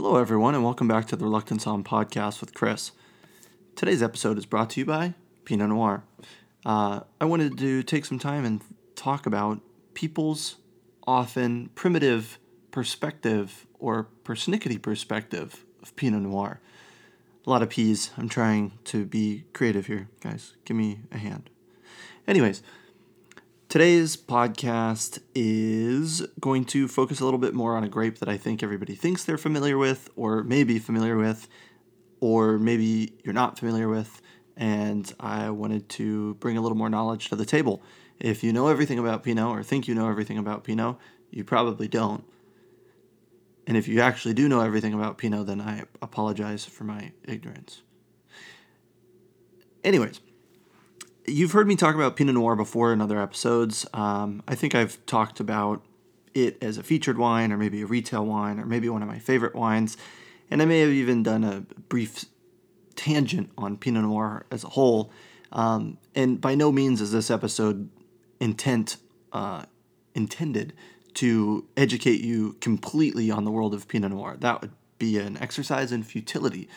Hello, everyone, and welcome back to the Reluctant Somm podcast with Chris. Today's episode is brought to you by Pinot Noir. Uh, I wanted to take some time and talk about people's often primitive perspective or persnickety perspective of Pinot Noir. A lot of P's. I'm trying to be creative here, guys. Give me a hand. Anyways, Today's podcast is going to focus a little bit more on a grape that I think everybody thinks they're familiar with, or maybe familiar with, or maybe you're not familiar with. And I wanted to bring a little more knowledge to the table. If you know everything about Pinot or think you know everything about Pinot, you probably don't. And if you actually do know everything about Pinot, then I apologize for my ignorance. Anyways, you've heard me talk about Pinot Noir before in other episodes. Um, I think I've talked about it as a featured wine, or maybe a retail wine, or maybe one of my favorite wines. And I may have even done a brief tangent on Pinot Noir as a whole. Um, and by no means is this episode intent uh, intended to educate you completely on the world of Pinot Noir. That would be an exercise in futility.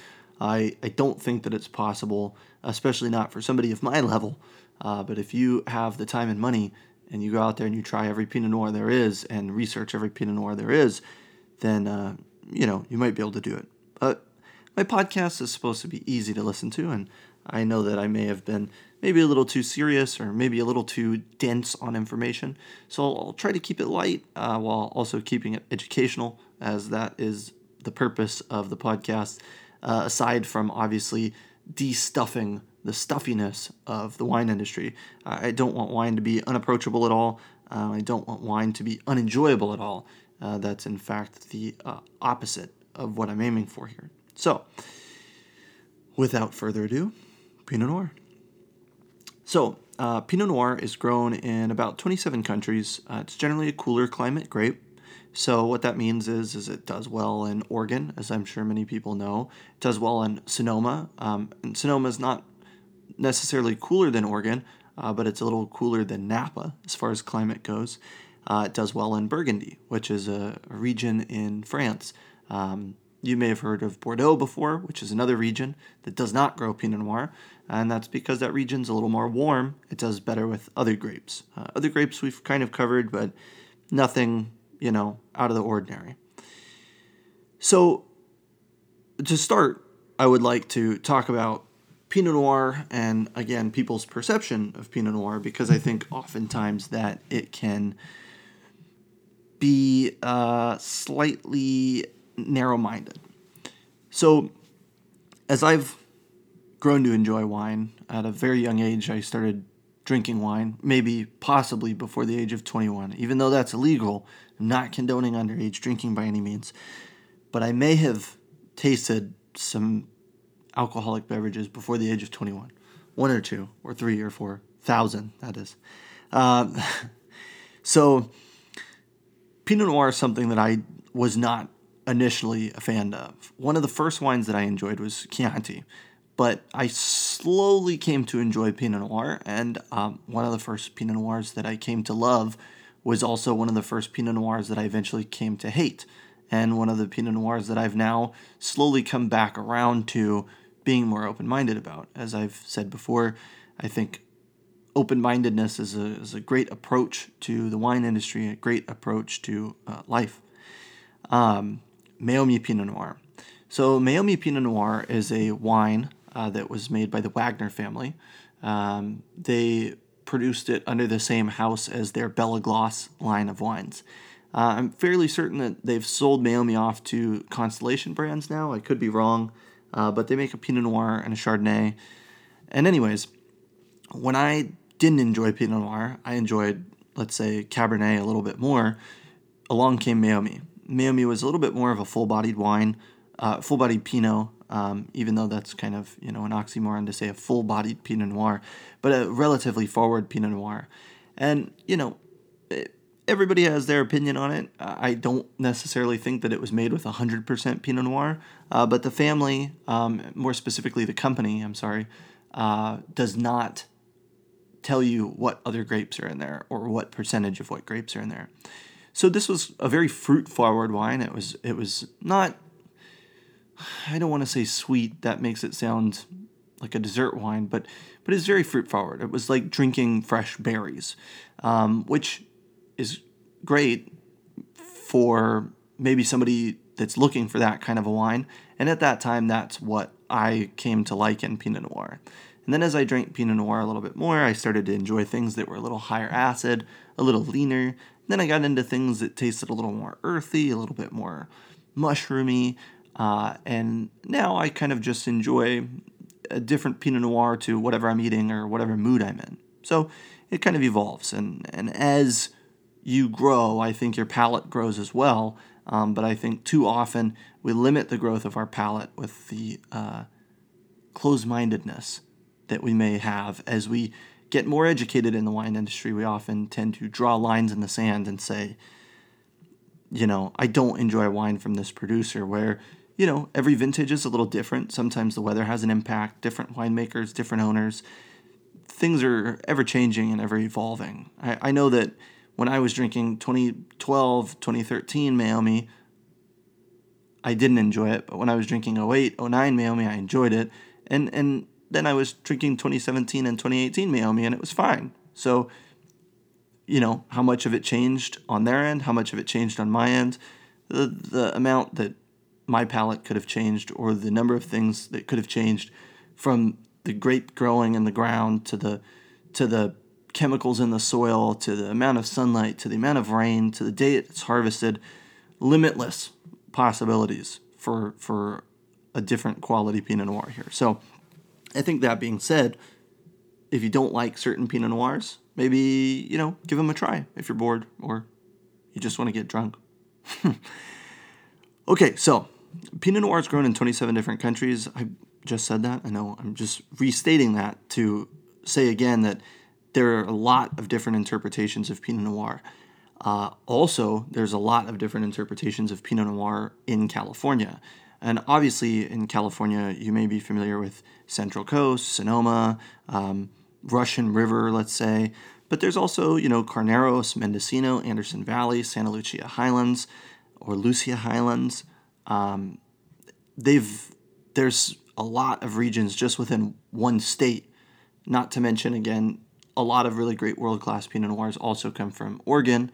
I, I don't think that it's possible, especially not for somebody of my level. Uh, but if you have the time and money and you go out there and you try every Pinot Noir there is and research every Pinot Noir there is, then, uh, you know, you might be able to do it. But my podcast is supposed to be easy to listen to, and I know that I may have been maybe a little too serious or maybe a little too dense on information. So I'll, try to keep it light uh, while also keeping it educational, as that is the purpose of the podcast uh, aside from obviously de-stuffing the stuffiness of the wine industry. I don't want wine to be unapproachable at all. Uh, I don't want wine to be unenjoyable at all. Uh, that's in fact the uh, opposite of what I'm aiming for here. So, without further ado, Pinot Noir. So, uh, Pinot Noir is grown in about 27 countries. Uh, it's generally a cooler climate grape. So what that means is, is it does well in Oregon, as I'm sure many people know. It does well in Sonoma. Um, and Sonoma is not necessarily cooler than Oregon, uh, but it's a little cooler than Napa as far as climate goes. Uh, it does well in Burgundy, which is a, region in France. Um, you may have heard of Bordeaux before, which is another region that does not grow Pinot Noir, and that's because that region's a little more warm. It does better with other grapes. Uh, other grapes we've kind of covered, but nothing you know, out of the ordinary. So, to start, I would like to talk about Pinot Noir and again people's perception of Pinot Noir because I think oftentimes that it can be uh, slightly narrow minded. So, as I've grown to enjoy wine at a very young age, I started drinking wine, maybe possibly before the age of 21. Even though that's illegal, not condoning underage drinking by any means. But I may have tasted some alcoholic beverages before the age of 21. One or two, or three or four thousand, that is. Um, so, Pinot Noir is something that I was not initially a fan of. One of the first wines that I enjoyed was Chianti but I slowly came to enjoy Pinot Noir, and um, one of the first Pinot Noirs that I came to love was also one of the first Pinot Noirs that I eventually came to hate, and one of the Pinot Noirs that I've now slowly come back around to being more open minded about. As I've said before, I think open mindedness is a, is a great approach to the wine industry, a great approach to uh, life. Um, Meiomi Pinot Noir. So, Meiomi Pinot Noir is a wine uh, that was made by the Wagner family. Um, they produced it under the same house as their Belle Glos line of wines. Uh, I'm fairly certain that they've sold Meiomi off to Constellation Brands now. I could be wrong, uh, but they make a Pinot Noir and a Chardonnay. And, anyways, when I didn't enjoy Pinot Noir, I enjoyed, let's say, Cabernet a little bit more. Along came Meiomi. Meiomi was a little bit more of a full bodied wine, uh, full bodied Pinot, um, even though that's kind of you know an oxymoron to say a full-bodied Pinot Noir, but a relatively forward Pinot Noir, and you know. everybody has their opinion on it. I don't necessarily think that it was made with 100% Pinot Noir, uh, but the family, um, more specifically the company, I'm sorry, uh, does not tell you what other grapes are in there or what percentage of what grapes are in there. So this was a very fruit forward wine. It was it was not I don't want to say sweet. That makes it sound like a dessert wine, but but it's very fruit forward. It was like drinking fresh berries, um, which is great for maybe somebody that's looking for that kind of a wine. And at that time, that's what I came to like in Pinot Noir. And then as I drank Pinot Noir a little bit more, I started to enjoy things that were a little higher acid, a little leaner. Then I got into things that tasted a little more earthy, a little bit more mushroomy. Uh, and now I kind of just enjoy a different Pinot Noir to whatever I'm eating or whatever mood I'm in. So it kind of evolves. And, and as you grow, I think your palate grows as well. Um, but I think too often we limit the growth of our palate with the uh, closed mindedness that we may have. As we get more educated in the wine industry, we often tend to draw lines in the sand and say, you know, I don't enjoy wine from this producer, where, you know, every vintage is a little different. Sometimes the weather has an impact, different winemakers, different owners. Things are ever changing and ever evolving. I, I know that when I was drinking 2012, 2013 Meiomi, I didn't enjoy it. But when I was drinking 08, 09 Meiomi, I enjoyed it. And, and then I was drinking 2017 and 2018 Meiomi, and it was fine. So, you know, how much of it changed on their end, how much of it changed on my end, the, the amount that my palate could have changed, or the number of things that could have changed from the grape growing in the ground to the to the chemicals in the soil to the amount of sunlight to the amount of rain to the day it's harvested limitless possibilities for for a different quality pinot noir here. So i think that being said if you don't like certain pinot noirs maybe you know give them a try if you're bored or you just want to get drunk okay so pinot noir is grown in 27 different countries i just said that i know i'm just restating that to say again that there are a lot of different interpretations of Pinot Noir. Uh, also, there's a lot of different interpretations of Pinot Noir in California. And obviously, in California, you may be familiar with Central Coast, Sonoma, um, Russian River, let's say. But there's also, you know, Carneros, Mendocino, Anderson Valley, Santa Lucia Highlands, or Lucia Highlands. Um, they've there's a lot of regions just within one state. Not to mention, again, a lot of really great world class Pinot Noirs also come from Oregon.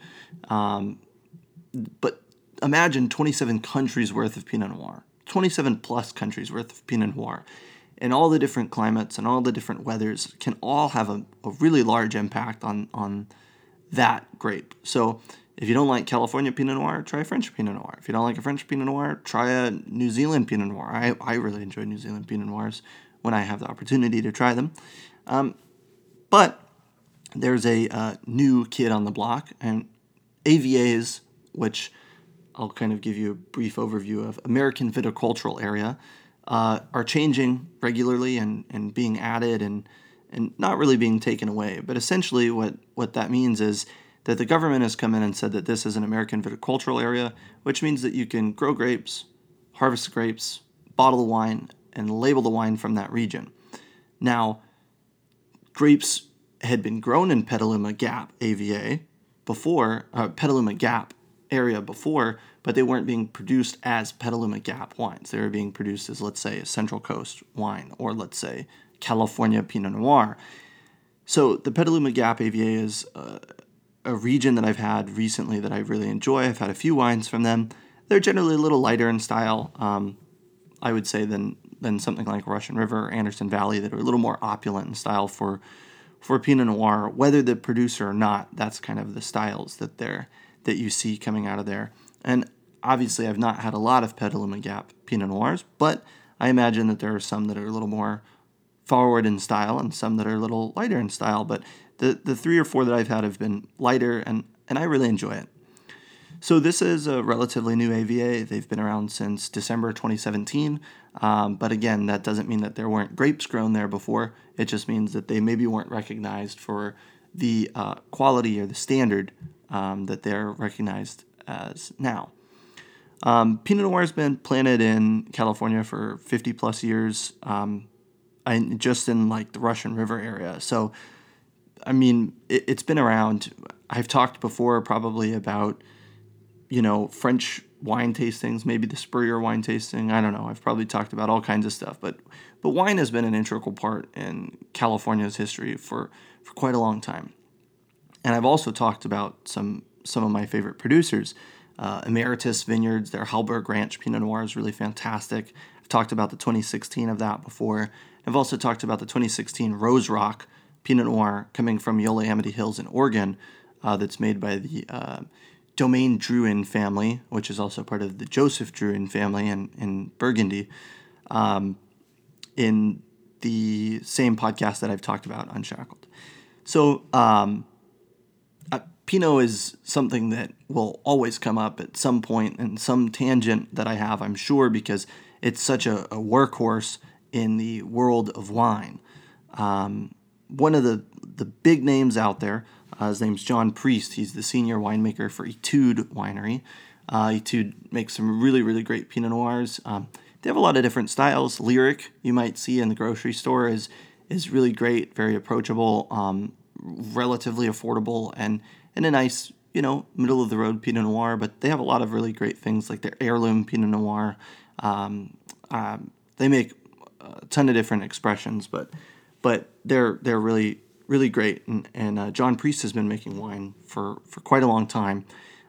Um, but imagine 27 countries worth of Pinot Noir, 27 plus countries worth of Pinot Noir. And all the different climates and all the different weathers can all have a, a really large impact on, on that grape. So if you don't like California Pinot Noir, try French Pinot Noir. If you don't like a French Pinot Noir, try a New Zealand Pinot Noir. I, I really enjoy New Zealand Pinot Noirs when I have the opportunity to try them. Um, but there's a uh, new kid on the block, and AVAs, which I'll kind of give you a brief overview of, American Viticultural Area, uh, are changing regularly and, and being added and, and not really being taken away. But essentially, what, what that means is that the government has come in and said that this is an American Viticultural Area, which means that you can grow grapes, harvest grapes, bottle the wine, and label the wine from that region. Now, grapes had been grown in Petaluma Gap AVA before, uh, Petaluma Gap area before, but they weren't being produced as Petaluma Gap wines. They were being produced as, let's say, a Central Coast wine or, let's say, California Pinot Noir. So the Petaluma Gap AVA is uh, a region that I've had recently that I really enjoy. I've had a few wines from them. They're generally a little lighter in style, um, I would say, than than something like Russian River or Anderson Valley that are a little more opulent in style for for Pinot Noir, whether the producer or not, that's kind of the styles that they're that you see coming out of there. And obviously, I've not had a lot of Petaluma Gap Pinot Noirs, but I imagine that there are some that are a little more forward in style and some that are a little lighter in style. But the the three or four that I've had have been lighter, and and I really enjoy it. So this is a relatively new AVA. They've been around since December 2017. Um, but again, that doesn't mean that there weren't grapes grown there before. It just means that they maybe weren't recognized for the uh, quality or the standard um, that they're recognized as now. Um, Pinot Noir has been planted in California for 50 plus years, um, and just in like the Russian River area. So, I mean, it, it's been around. I've talked before probably about you know, French wine tastings, maybe the Spurrier wine tasting. I don't know. I've probably talked about all kinds of stuff, but but wine has been an integral part in California's history for for quite a long time. And I've also talked about some some of my favorite producers. Uh, Emeritus Vineyards, their Hallberg Ranch Pinot Noir is really fantastic. I've talked about the 2016 of that before. I've also talked about the 2016 Rose Rock Pinot Noir coming from Eola-Amity Hills in Oregon, uh, that's made by the uh, Domaine Drouhin family, which is also part of the Joseph Drouhin family in, in Burgundy, um, in the same podcast that I've talked about, Unshackled. So, um, uh, Pinot is something that will always come up at some point in some tangent that I have, I'm sure, because it's such a, a workhorse in the world of wine. Um, one of the, the big names out there uh, his name's Jon Priest. He's the senior winemaker for Etude Winery. Uh, Etude makes some really, really great Pinot Noirs. Um, they have a lot of different styles. Lyric, you might see in the grocery store, is is really great, very approachable, um, relatively affordable, and and a nice, you know, middle of the road Pinot Noir. But they have a lot of really great things like their heirloom Pinot Noir. Um, uh, they make a ton of different expressions, but but they're they're really really great. And, and uh, Jon Priest has been making wine for, for quite a long time.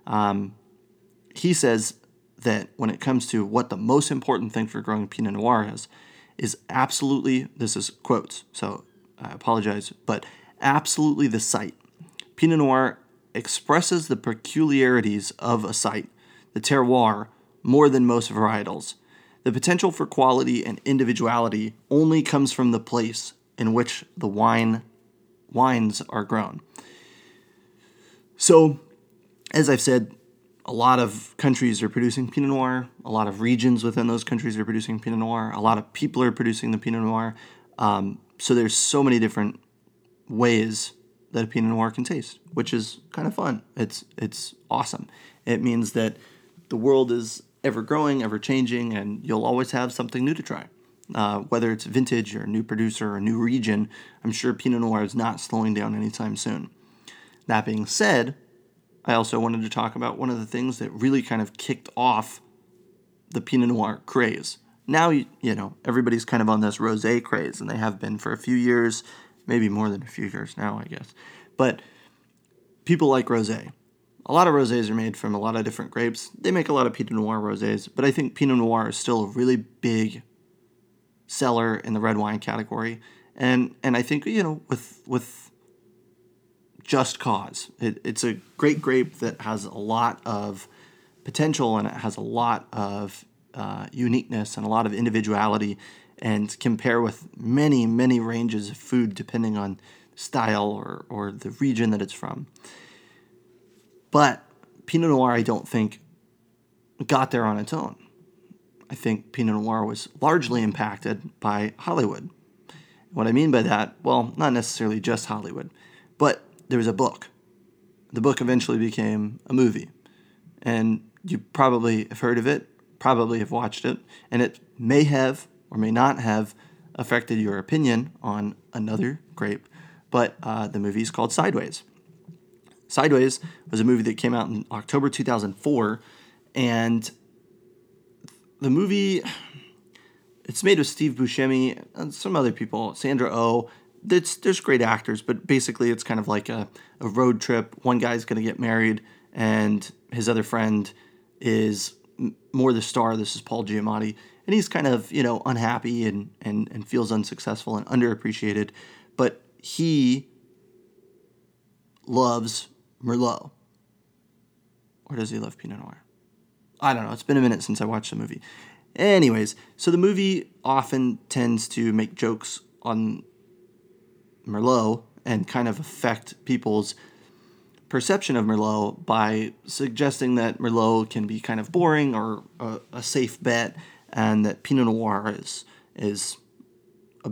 Um, he says that when it comes to what the most important thing for growing Pinot Noir is, is absolutely, this is quotes, so I apologize, but absolutely the site. Pinot Noir expresses the peculiarities of a site, the terroir, more than most varietals. The potential for quality and individuality only comes from the place in which the wine wines are grown. So, as I've said, a lot of countries are producing Pinot Noir. A lot of regions within those countries are producing Pinot Noir. A lot of people are producing the Pinot Noir. Um, so there's so many different ways that a Pinot Noir can taste, which is kind of fun. It's it's awesome. It means that the world is ever growing, ever changing, and you'll always have something new to try. Uh, whether it's vintage or new producer or a new region, I'm sure Pinot Noir is not slowing down anytime soon. That being said, I also wanted to talk about one of the things that really kind of kicked off the Pinot Noir craze. Now, you, know, everybody's kind of on this rose craze, and they have been for a few years, maybe more than a few years now, I guess. But people like rose. A lot of rosés are made from a lot of different grapes. They make a lot of Pinot Noir rosés, but I think Pinot Noir is still a really big seller in the red wine category, and and I think you know with with just cause. It, it's a great grape that has a lot of potential and it has a lot of uh, uniqueness and a lot of individuality, and compare with many many ranges of food depending on style or or the region that it's from. But Pinot Noir, I don't think got there on its own. I think Pinot Noir was largely impacted by Hollywood. What I mean by that, well, not necessarily just Hollywood, but there was a book. The book eventually became a movie. And you probably have heard of it, probably have watched it, and it may have or may not have affected your opinion on another grape, but uh, the movie is called Sideways. Sideways was a movie that came out in October 2004, and the movie it's made with Steve Buscemi and some other people, Sandra O. Oh. It's, there's great actors, but basically it's kind of like a, a road trip. One guy's going to get married, and his other friend is more the star. This is Paul Giamatti, and he's kind of you know unhappy and and and feels unsuccessful and underappreciated, but he loves Merlot, or does he love Pinot Noir? I don't know. It's been a minute since I watched the movie. Anyways, so the movie often tends to make jokes on Merlot and kind of affect people's perception of Merlot by suggesting that Merlot can be kind of boring or a, a safe bet, and that Pinot Noir is is a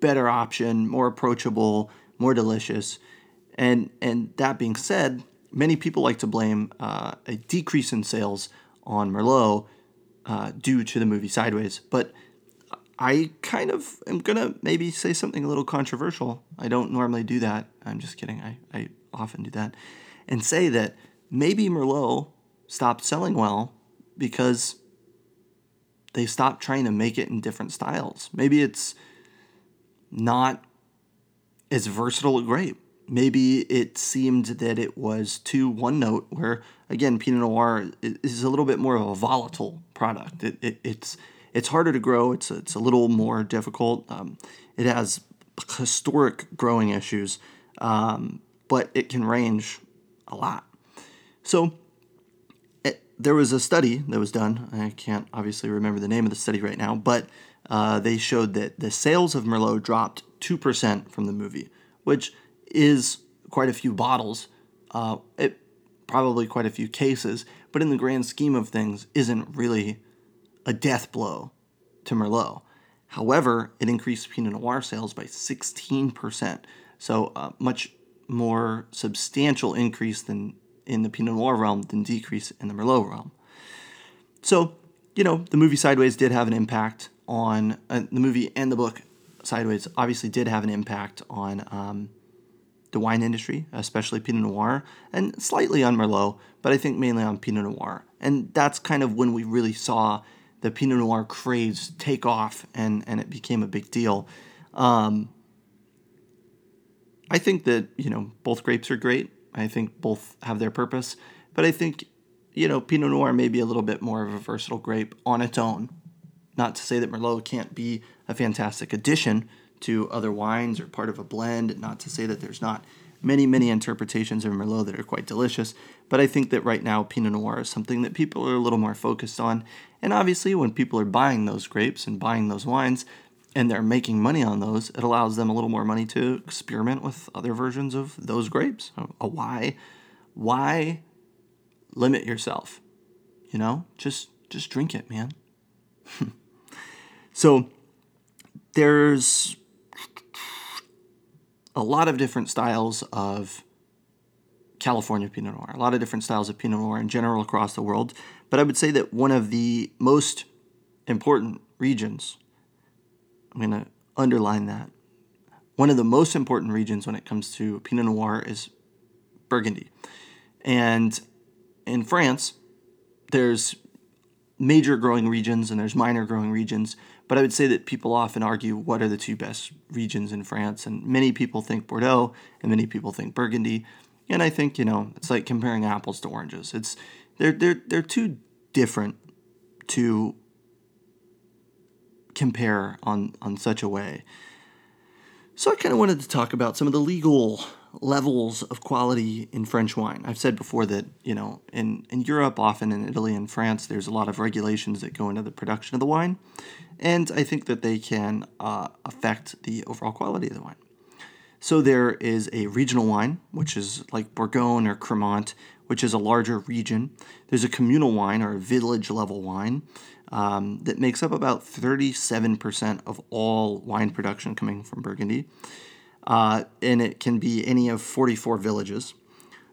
better option, more approachable, more delicious. And and that being said, many people like to blame uh, a decrease in sales on Merlot uh, due to the movie Sideways. But I kind of am gonna maybe say something a little controversial. I don't normally do that. I'm just kidding. I, I often do that. And say that maybe Merlot stopped selling well because they stopped trying to make it in different styles. Maybe it's not as versatile a grape. Maybe it seemed that it was too one note, where again, Pinot Noir is a little bit more of a volatile product. It, it, it's it's harder to grow. It's it's a little more difficult. Um, it has historic growing issues, um, but it can range a lot. So it, there was a study that was done. I can't obviously remember the name of the study right now, but uh, they showed that the sales of Merlot dropped 2% from the movie, which is quite a few bottles, uh, it, probably quite a few cases, but in the grand scheme of things, isn't really a death blow to Merlot. However, it increased Pinot Noir sales by 16%, so a uh, much more substantial increase than in the Pinot Noir realm than decrease in the Merlot realm. So, you know, the movie Sideways did have an impact on uh, the movie and the book Sideways obviously did have an impact on um, the wine industry, especially Pinot Noir, and slightly on Merlot, but I think mainly on Pinot Noir. And that's kind of when we really saw the Pinot Noir craze take off and, and it became a big deal. Um, I think that, you know, both grapes are great. I think both have their purpose, but I think, you know, Pinot Noir may be a little bit more of a versatile grape on its own. Not to say that Merlot can't be a fantastic addition to other wines or part of a blend, not to say that there's not many, many interpretations of Merlot that are quite delicious, but I think that right now Pinot Noir is something that people are a little more focused on. And obviously, when people are buying those grapes and buying those wines, and they're making money on those, it allows them a little more money to experiment with other versions of those grapes. A why, why limit yourself? You know, just just drink it, man. so there's a lot of different styles of California Pinot Noir, a lot of different styles of Pinot Noir in general across the world. But I would say that one of the most important regions I'm going to underline that. One of the most important regions when it comes to Pinot Noir is Burgundy. And in France, there's major growing regions and there's minor growing regions. But I would say that people often argue what are the two best regions in France. And many people think Bordeaux and many people think Burgundy. And I think, you know, it's like comparing apples to oranges. It's they're they're they're too different to compare on on such a way. So I kind of wanted to talk about some of the legal levels of quality in French wine. I've said before that, you know, in, in Europe, often in Italy and France, there's a lot of regulations that go into the production of the wine. And I think that they can uh, affect the overall quality of the wine. So there is a regional wine, which is like Bourgogne or Cremant, which is a larger region. There's a communal wine or a village level wine, um, that makes up about 37% of all wine production coming from Burgundy. Uh, and it can be any of 44 villages.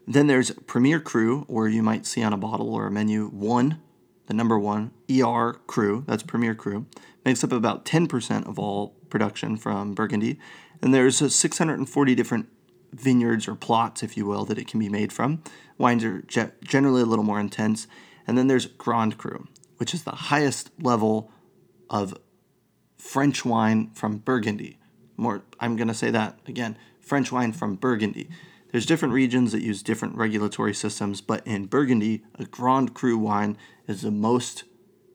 Then there's Premier Cru, or you might see on a bottle or a menu one, the number one, ER Cru, that's Premier Cru, makes up about 10% of all production from Burgundy. And there's 640 different vineyards or plots, if you will, that it can be made from. Wines are generally a little more intense. And then there's Grand Cru which is the highest level of French wine from Burgundy. More, I'm going to say that again French wine from Burgundy. There's different regions that use different regulatory systems, but in Burgundy, a Grand Cru wine is the most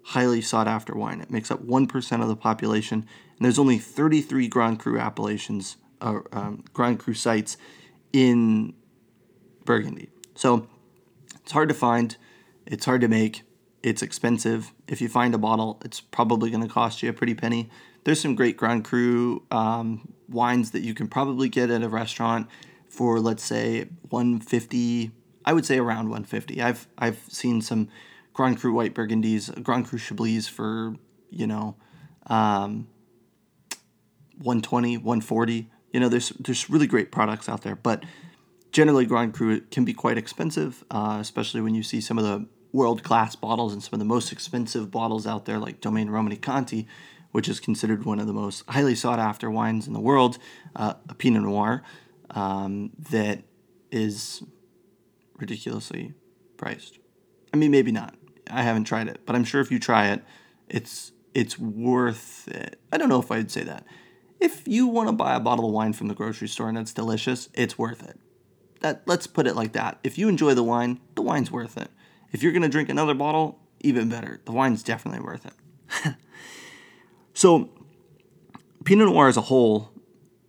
highly sought after wine. It makes up 1% of the population, and there's only 33 Grand Cru appellations, uh, um, Grand Cru sites in Burgundy. So it's hard to find, it's hard to make, it's expensive. If you find a bottle, it's probably going to cost you a pretty penny. There's some great Grand Cru um, wines that you can probably get at a restaurant for, let's say, 150. I would say around 150. I've I've seen some Grand Cru White Burgundies, Grand Cru Chablis for you know, um, 120, 140. You know, there's there's really great products out there, but generally Grand Cru can be quite expensive, uh, especially when you see some of the world class bottles and some of the most expensive bottles out there, like Domaine Romanée-Conti, which is considered one of the most highly sought after wines in the world, uh, a Pinot Noir um, that is ridiculously priced. I mean, maybe not. I haven't tried it, but I'm sure if you try it, it's it's worth it. I don't know if I'd say that. If you want to buy a bottle of wine from the grocery store and it's delicious, it's worth it. That let's put it like that. If you enjoy the wine, the wine's worth it. If you're gonna drink another bottle, even better. The wine's definitely worth it. so, Pinot Noir as a whole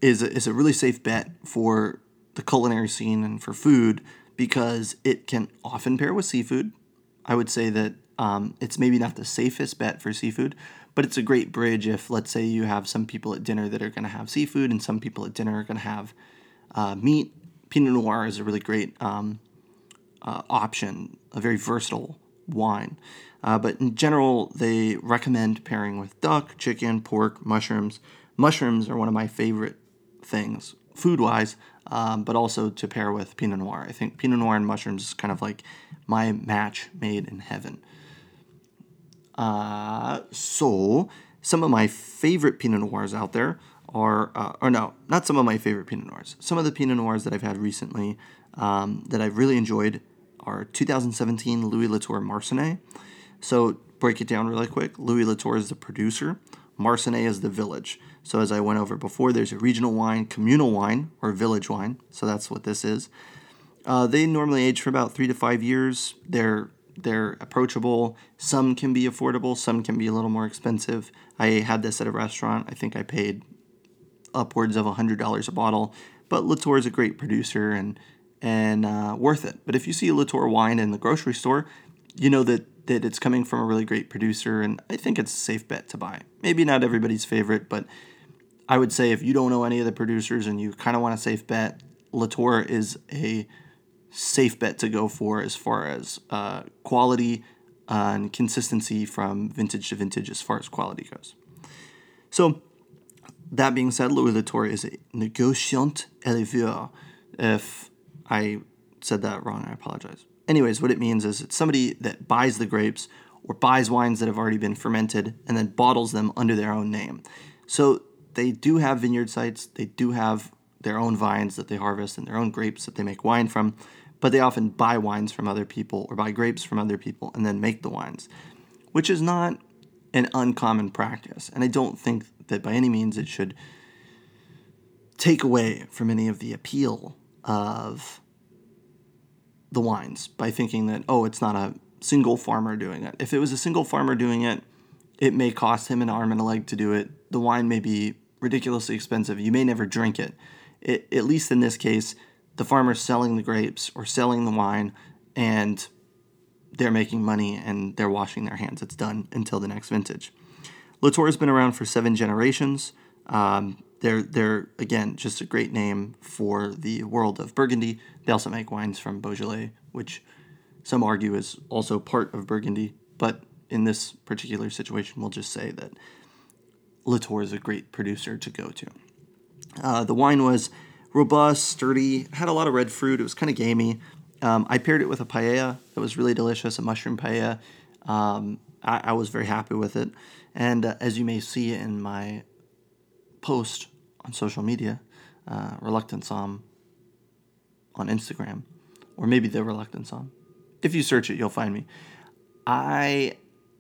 is a, is a really safe bet for the culinary scene and for food because it can often pair with seafood. I would say that um, it's maybe not the safest bet for seafood, but it's a great bridge if, let's say, you have some people at dinner that are going to have seafood and some people at dinner are going to have uh, meat. Pinot Noir is a really great um, uh, option, a very versatile wine. Uh, but in general, they recommend pairing with duck, chicken, pork, mushrooms. Mushrooms are one of my favorite things food wise, um, but also to pair with Pinot Noir. I think Pinot Noir and mushrooms is kind of like my match made in heaven. Uh, so, some of my favorite Pinot Noirs out there are, uh, or no, not some of my favorite Pinot Noirs. Some of the Pinot Noirs that I've had recently um, that I've really enjoyed are 2017 Louis Latour Marsannay. So, break it down really quick. Louis Latour is the producer, Marsannay is the village. So, as I went over before, there's a regional wine, communal wine, or village wine. So, that's what this is. Uh, they normally age for about three to five years. They're they're approachable. Some can be affordable. Some can be a little more expensive. I had this at a restaurant. I think I paid upwards of hundred dollars a bottle. But Latour is a great producer and and uh, worth it. But if you see a Latour wine in the grocery store, you know that that it's coming from a really great producer, and I think it's a safe bet to buy. Maybe not everybody's favorite, but I would say if you don't know any of the producers and you kind of want a safe bet, Latour is a safe bet to go for as far as uh, quality and consistency from vintage to vintage as far as quality goes. So, that being said, Louis Latour is a négociant éleveur. If I said that wrong, I apologize. Anyways, what it means is it's somebody that buys the grapes or buys wines that have already been fermented and then bottles them under their own name. So they do have vineyard sites, they do have their own vines that they harvest and their own grapes that they make wine from, but they often buy wines from other people or buy grapes from other people and then make the wines, which is not an uncommon practice. And I don't think that by any means it should take away from any of the appeal of the wines by thinking that, oh, it's not a single farmer doing it. If it was a single farmer doing it, it may cost him an arm and a leg to do it. The wine may be ridiculously expensive. You may never drink it. it at least in this case, the farmer's selling the grapes or selling the wine and they're making money and they're washing their hands. It's done until the next vintage. Latour's been around for seven generations. Um, they're they're again just a great name for the world of Burgundy. They also make wines from Beaujolais, which some argue is also part of Burgundy. But in this particular situation, we'll just say that Latour is a great producer to go to. Uh, the wine was robust, sturdy, had a lot of red fruit. It was kind of gamey. Um, I paired it with a paella that was really delicious, a mushroom paella. Um, I, I, was very happy with it. And uh, as you may see in my post on social media, uh, Reluctant Somm on Instagram, or maybe the Reluctant Somm. If you search it, you'll find me. I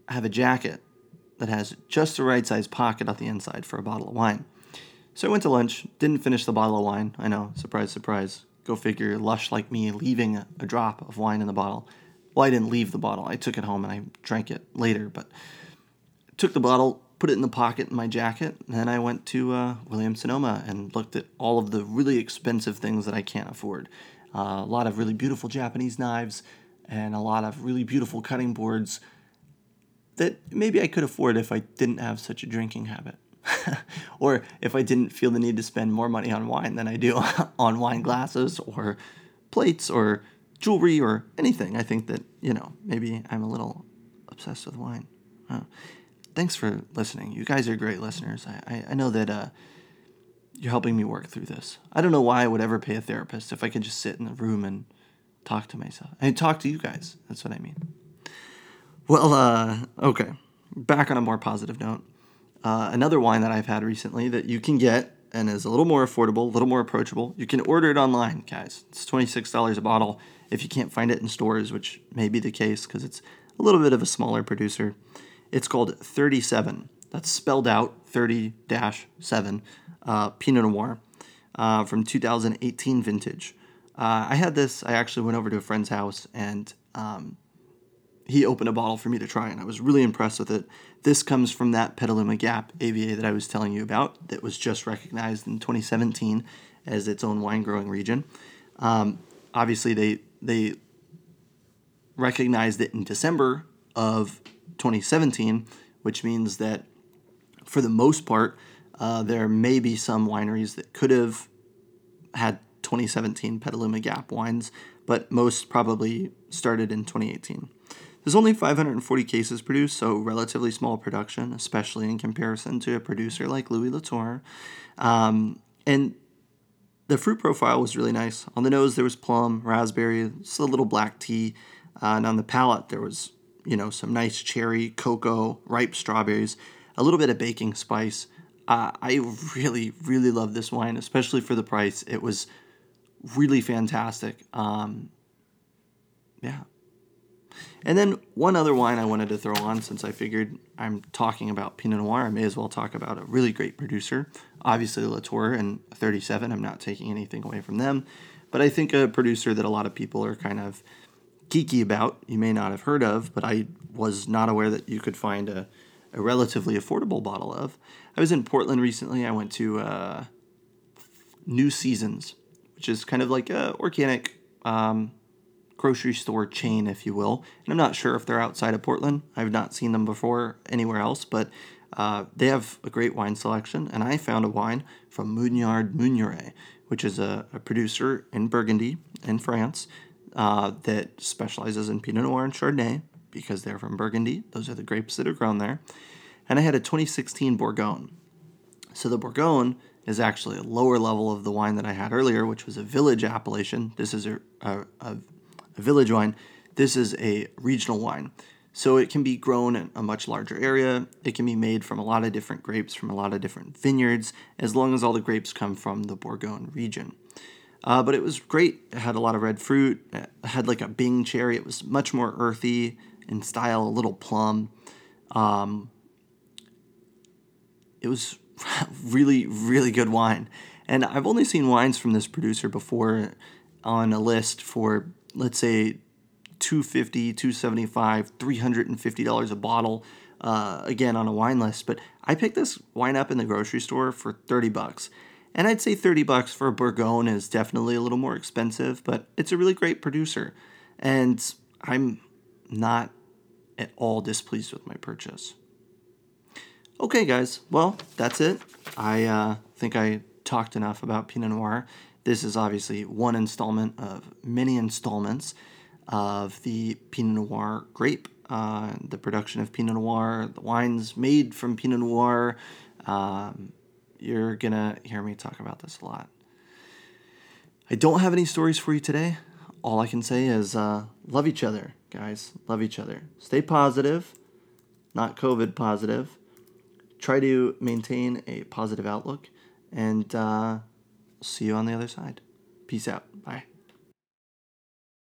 have a jacket that has just the right size pocket on the inside for a bottle of wine. So I went to lunch, didn't finish the bottle of wine. I know, surprise, surprise. Go figure, lush like me, leaving a drop of wine in the bottle. Well, I didn't leave the bottle. I took it home and I drank it later, but took the bottle, put it in the pocket in my jacket. And then I went to uh, Sonoma and looked at all of the really expensive things that I can't afford. Uh, a lot of really beautiful Japanese knives and a lot of really beautiful cutting boards that maybe I could afford if I didn't have such a drinking habit. or if I didn't feel the need to spend more money on wine than I do on wine glasses or plates or jewelry or anything. I think that, you know, maybe I'm a little obsessed with wine. Uh, thanks for listening. You guys are great listeners. I, I, I know that uh, you're helping me work through this. I don't know why I would ever pay a therapist if I could just sit in the room and talk to myself. And talk to you guys. That's what I mean. Well, uh, okay. Back on a more positive note. Uh, another wine that I've had recently that you can get and is a little more affordable, a little more approachable. You can order it online, guys. It's $26 a bottle if you can't find it in stores, which may be the case because it's a little bit of a smaller producer. It's called 37. That's spelled out 30 7 uh, Pinot Noir uh, from 2018 vintage. Uh, I had this, I actually went over to a friend's house and um, he opened a bottle for me to try, and I was really impressed with it. This comes from that Petaluma Gap AVA that I was telling you about that was just recognized in 2017 as its own wine growing region. Um, obviously, they they recognized it in December of 2017, which means that for the most part, uh, there may be some wineries that could have had 2017 Petaluma Gap wines, but most probably started in 2018. There's only 540 cases produced, so relatively small production, especially in comparison to a producer like Louis Latour. Um, and the fruit profile was really nice. On the nose, there was plum, raspberry, just a little black tea. Uh, and on the palate, there was, you know, some nice cherry, cocoa, ripe strawberries, a little bit of baking spice. Uh, I really, really love this wine, especially for the price. It was really fantastic. Um, yeah, and then one other wine I wanted to throw on since I figured I'm talking about Pinot Noir, I may as well talk about a really great producer. Obviously, Latour and 37, I'm not taking anything away from them, but I think a producer that a lot of people are kind of geeky about, you may not have heard of, but I was not aware that you could find a, a relatively affordable bottle of. I was in Portland recently. I went to uh, New Seasons, which is kind of like a organic um, grocery store chain, if you will. And I'm not sure if they're outside of Portland. I've not seen them before anywhere else, but uh, they have a great wine selection. And I found a wine from Mugnard Mugneret, which is a, a producer in Burgundy in France uh, that specializes in Pinot Noir and Chardonnay because they're from Burgundy. Those are the grapes that are grown there. And I had a 2016 Bourgogne. So the Bourgogne is actually a lower level of the wine that I had earlier, which was a village appellation. This is a, a, a a village wine. This is a regional wine. So it can be grown in a much larger area. It can be made from a lot of different grapes from a lot of different vineyards, as long as all the grapes come from the Bourgogne region. Uh, but it was great. It had a lot of red fruit. It had like a Bing cherry. It was much more earthy in style, a little plum. Um, it was really, really good wine. And I've only seen wines from this producer before on a list for let's say 250 275 $350 a bottle uh, again on a wine list but i picked this wine up in the grocery store for 30 bucks and i'd say 30 bucks for a bourgogne is definitely a little more expensive but it's a really great producer. And i'm not at all displeased with my purchase. Okay guys. Well that's it. I uh, think i talked enough about pinot noir. This is obviously one installment of many installments of the Pinot Noir grape, uh, the production of Pinot Noir, the wines made from Pinot Noir. Um, you're gonna hear me talk about this a lot. I don't have any stories for you today. All I can say is uh, love each other, guys. Love each other. Stay positive, not COVID positive. Try to maintain a positive outlook and. Uh, see you on the other side. Peace out. Bye.